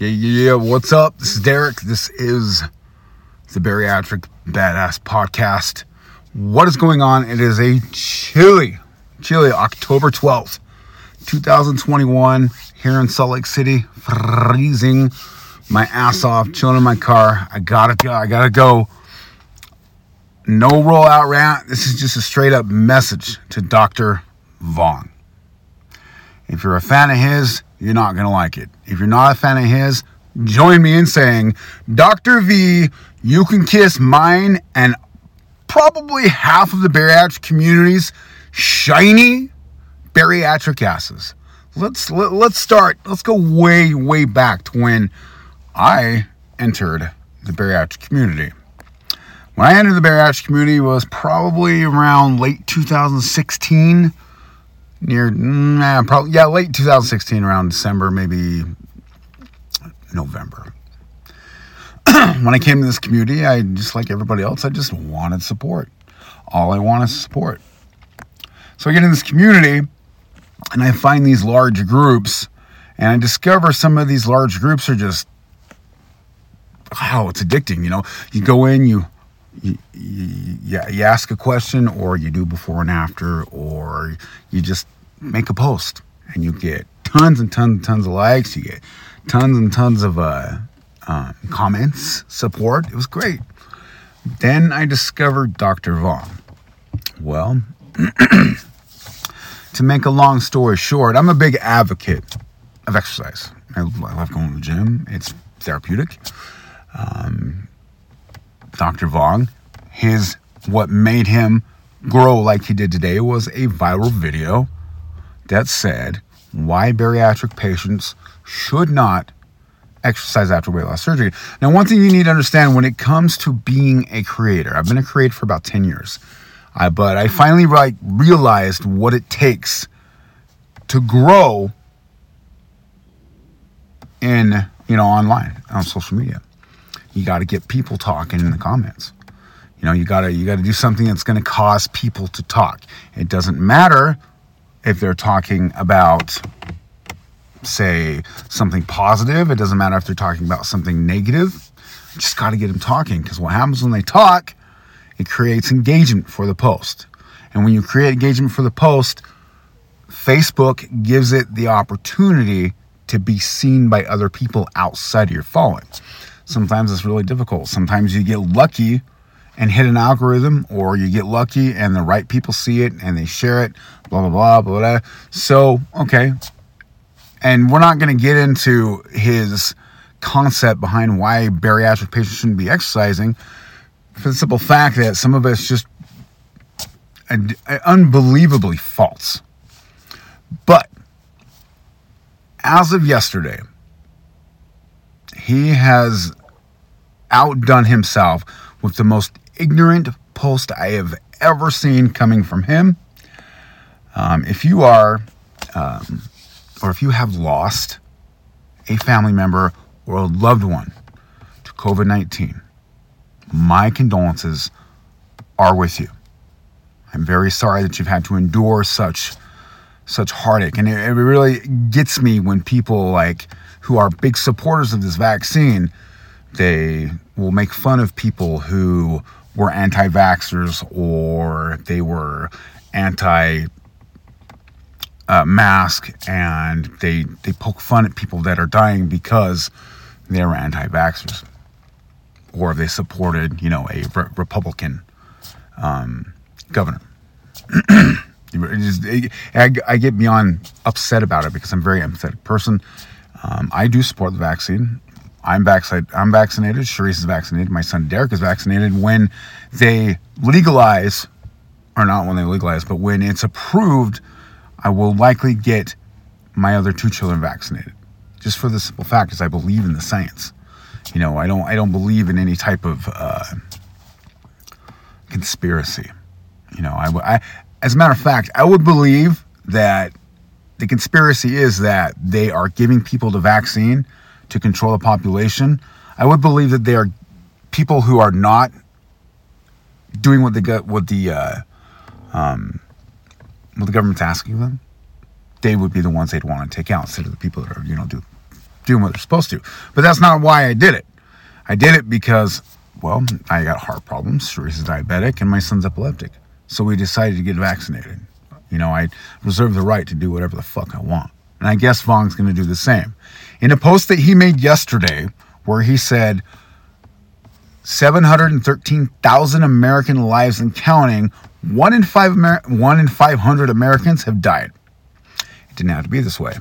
Yeah, yeah. What's up? This is Derek. This is the Bariatric Badass Podcast. What is going on? It is a chilly, chilly October 12th, 2021, here in Salt Lake City. Freezing my ass off, chilling in my car. I gotta go. I gotta go. No rollout rant. This is just a straight up message to Dr. Vuong. If you're a fan of his, you're not going to like it. If you're not a fan of his, join me in saying, Dr. V, you can kiss mine and probably half of the bariatric community's shiny bariatric asses. Let's let, let's start. Let's go way way back to when I entered the bariatric community. When I entered the bariatric community was probably around late 2016 near nah, probably yeah late 2016 around december maybe november. When i came to this community i just like everybody else i just wanted support. All i want is support. So i get in this community and i find these large groups and i discover some of these large groups are just wow it's addicting you know? You go in you you, you, you ask a question or you do before and after or you just make a post and you get tons and tons and tons of likes. You get tons and tons of uh, um, comments support. It was great. Then i discovered dr vuong. Well to make a long story short i'm a big advocate of exercise. I, I love going to the gym. It's therapeutic. Um, Dr. Vuong, his what made him grow like he did today was a viral video that said why bariatric patients should not exercise after weight loss surgery. Now, one thing you need to understand when it comes to being a creator, I've been a creator for about 10 years, I, but I finally like, realized what it takes to grow in, you know, online, on social media you got to get people talking in the comments. You know, you got to you got to do something that's going to cause people to talk. It doesn't matter if they're talking about say something positive, it doesn't matter if they're talking about something negative. You just got to get them talking because what happens when they talk, it creates engagement for the post. And when you create engagement for the post, Facebook gives it the opportunity to be seen by other people outside of your following. Sometimes it's really difficult. Sometimes you get lucky and hit an algorithm, or you get lucky and the right people see it and they share it, blah, blah, blah, blah, blah. So, okay. And we're not going to get into his concept behind why bariatric patients shouldn't be exercising for the simple fact that some of it's just unbelievably false. But as of yesterday, he has outdone himself with the most ignorant post I have ever seen coming from him. Um, if you are, um, or if you have lost a family member or a loved one to COVID 19, my condolences are with you. I'm very sorry that you've had to endure such such heartache, and it, it really gets me when people like who are big supporters of this vaccine they will make fun of people who were anti vaxxers or they were anti uh, mask and they, they poke fun at people that are dying because they were anti vaxxers or they supported, you know, a re- Republican um, governor. I, I, get beyond upset about it because I'm a very empathetic person. Um, I do support the vaccine. I'm vaccinated. I'm vaccinated. Sharice is vaccinated. My son Derek is vaccinated. When they legalize, or not when they legalize, but when it's approved, I will likely get my other two children vaccinated. Just for the simple fact is I believe in the science. You know, I don't. I don't believe in any type of uh, conspiracy. You know, I, I. As a matter of fact, I would believe that the conspiracy is that they are giving people the vaccine to control the population. I would believe that they are people who are not doing what the what the uh, um, what the government's asking them. They would be the ones they'd want to take out instead of the people that are you know do doing what they're supposed to. But that's not why I did it. I did it because, well, I got heart problems. Teresa's diabetic, and my son's epileptic. So we decided to get vaccinated. You know, I reserve the right to do whatever the fuck I want. And I guess Vuong's going to do the same. In a post that he made yesterday, where he said, 713,000 American lives and counting, one in five Amer- one in 500 Americans have died. It didn't have to be this way.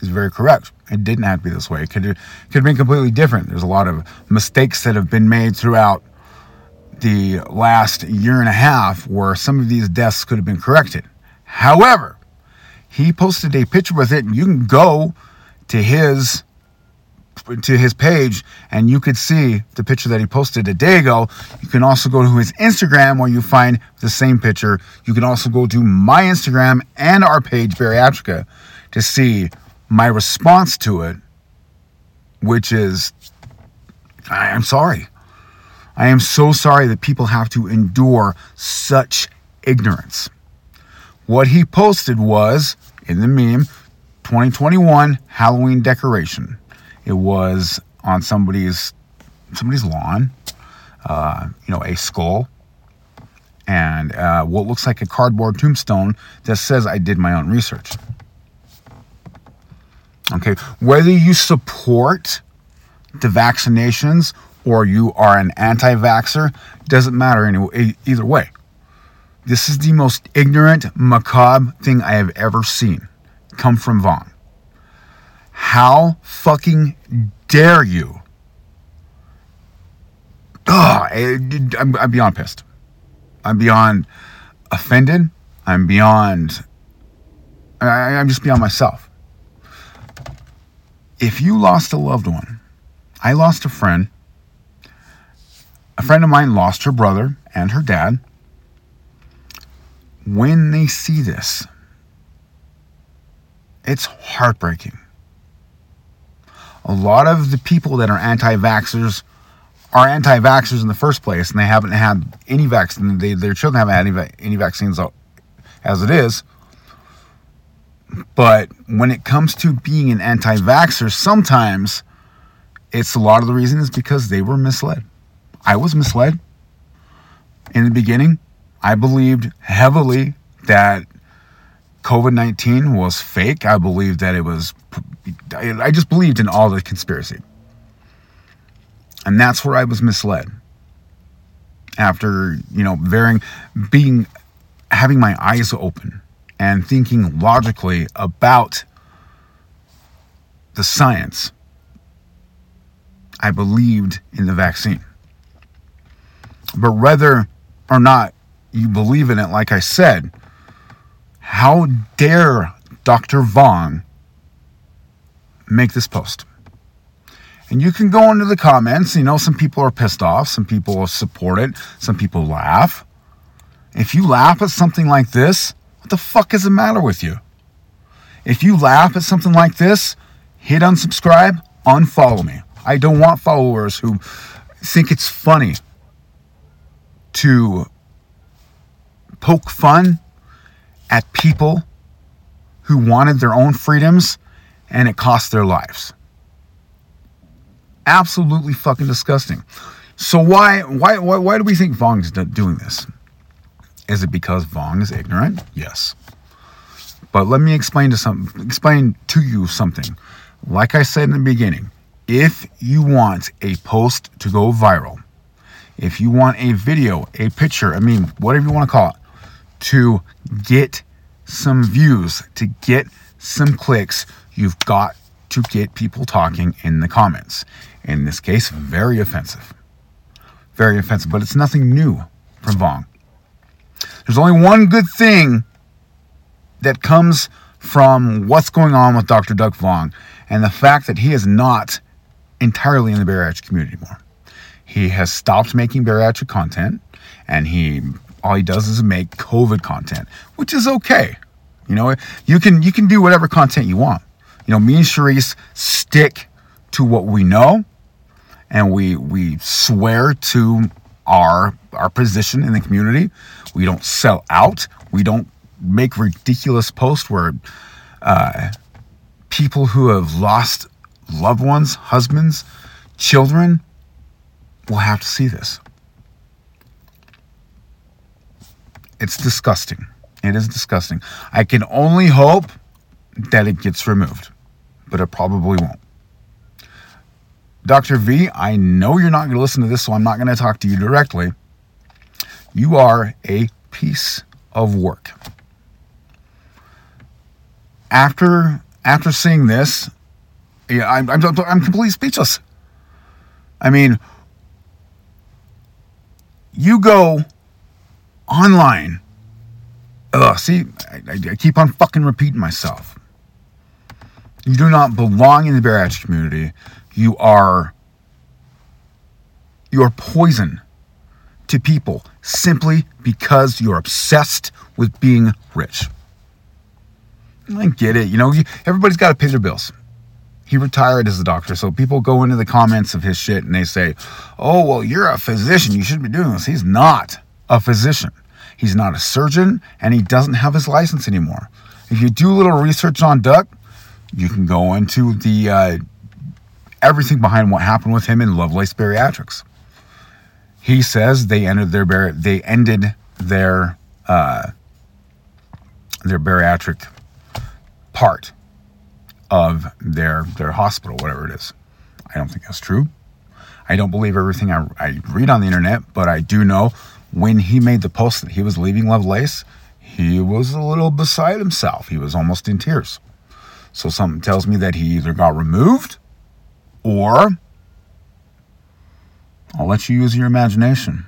He's very correct. It didn't have to be this way. It could have, could have been completely different. There's a lot of mistakes that have been made throughout the last year and a half where some of these deaths could have been corrected. However, he posted a picture with it, and you can go to his to his page and you could see the picture that he posted a day ago. You can also go to his Instagram where you find the same picture. You can also go to my Instagram and our page, Bariatrica, to see my response to it, which is I am sorry. I am so sorry that people have to endure such ignorance. What he posted was in the meme 2021 Halloween decoration. It was on somebody's somebody's lawn, uh, you know, a skull, and uh, what looks like a cardboard tombstone that says I did my own research. Okay, whether you support the vaccinations or you are an anti-vaxxer doesn't matter anyway, either way. This is the most ignorant, macabre thing I have ever seen come from Vuong. How fucking dare you? Ugh, I'm, I'm beyond pissed. I'm beyond offended. I'm beyond. I, I'm just beyond myself. If you lost a loved one, I lost a friend. A friend of mine lost her brother and her dad. When they see this, it's heartbreaking a lot of the people that are anti-vaxxers are anti-vaxxers in the first place, and they haven't had any vaccine. They, their children haven't had any, any vaccines as it is. But when it comes to being an anti-vaxxer, sometimes it's a lot of the reason is because they were misled. I was misled in the beginning. I believed heavily that COVID 19 was fake. I believed that it was I just believed in all the conspiracy. And that's where I was misled. After, you know, varying, being, having my eyes open and thinking logically about the science, I believed in the vaccine. But whether or not you believe in it, like I said, how dare Dr. Vuong make this post. And you can go into the comments. You know, some people are pissed off, some people support it, some people laugh. If you laugh at something like this, what the fuck is the matter with you? If you laugh at something like this, hit unsubscribe, unfollow me. I don't want followers who think it's funny to poke fun at people who wanted their own freedoms and it cost their lives. Absolutely fucking disgusting. So why why why, why do we think Vuong's doing this? Is it because Vuong is ignorant? Yes. But let me explain to some explain to you something. Like I said in the beginning, if you want a post to go viral, if you want a video, a picture, I mean, whatever you want to call it, to get some views, to get some clicks, you've got to get people talking in the comments. In this case, very offensive. Very offensive, but it's nothing new from Vuong. There's only one good thing that comes from what's going on with Dr. Doug Vuong and the fact that he is not entirely in the bariatric community anymore. He has stopped making bariatric content and he all he does is make COVID content, which is okay. You know, you can you can do whatever content you want. You know, me and Charisse stick to what we know, and we we swear to our our position in the community. We don't sell out. We don't make ridiculous posts where uh, people who have lost loved ones, husbands, children will have to see this. It's disgusting. It is disgusting. I can only hope that it gets removed, but it probably won't. Dr. V, I know you're not going to listen to this, so I'm not going to talk to you directly. You are a piece of work. After after seeing this, yeah, I'm, I'm, I'm completely speechless. I mean, you go online. Ugh, see, I, I keep on fucking repeating myself. You do not belong in the bariatric community. You are you're poison to people simply because you're obsessed with being rich. I get it. You know, everybody's got to pay their bills. He retired as a doctor, so people go into the comments of his shit and they say, "Oh, well, you're a physician. You shouldn't be doing this." He's not a physician. He's not a surgeon, and he doesn't have his license anymore. If you do a little research on Duc, you can go into the uh, everything behind what happened with him in Lovelace Bariatrics. He says they ended their bar- they ended their uh, their bariatric part of their their hospital, whatever it is. I don't think that's true. I don't believe everything I, I read on the internet, but I do know when he made the post that he was leaving Lovelace, he was a little beside himself. He was almost in tears. So something tells me that he either got removed or I'll let you use your imagination.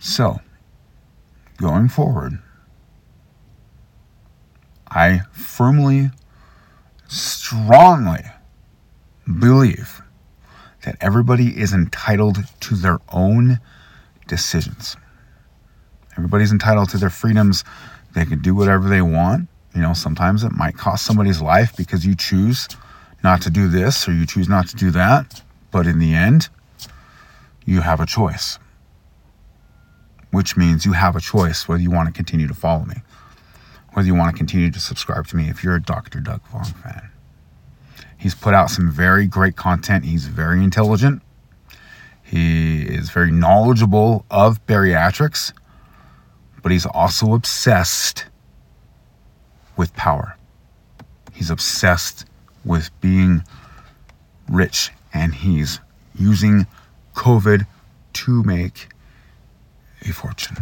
So, going forward, I firmly, strongly believe that everybody is entitled to their own decisions. Everybody's entitled to their freedoms. They can do whatever they want. You know, sometimes it might cost somebody's life because you choose not to do this or you choose not to do that. But in the end, you have a choice, which means you have a choice whether you want to continue to follow me whether you want to continue to subscribe to me if you're a Dr. Doug Vuong fan. He's put out some very great content. He's very intelligent. He is very knowledgeable of bariatrics, but he's also obsessed with power. He's obsessed with being rich and he's using COVID to make a fortune.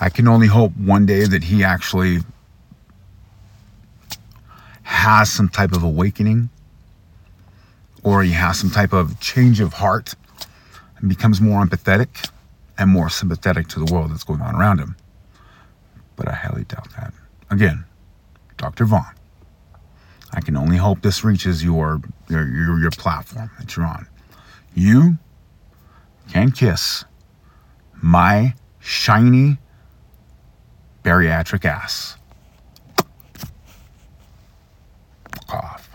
I can only hope one day that he actually has some type of awakening or he has some type of change of heart and becomes more empathetic and more sympathetic to the world that's going on around him. But I highly doubt that. Again, Dr. Vuong. I can only hope this reaches your your your, your platform that you're on. You can kiss my shiny bariatric ass. off.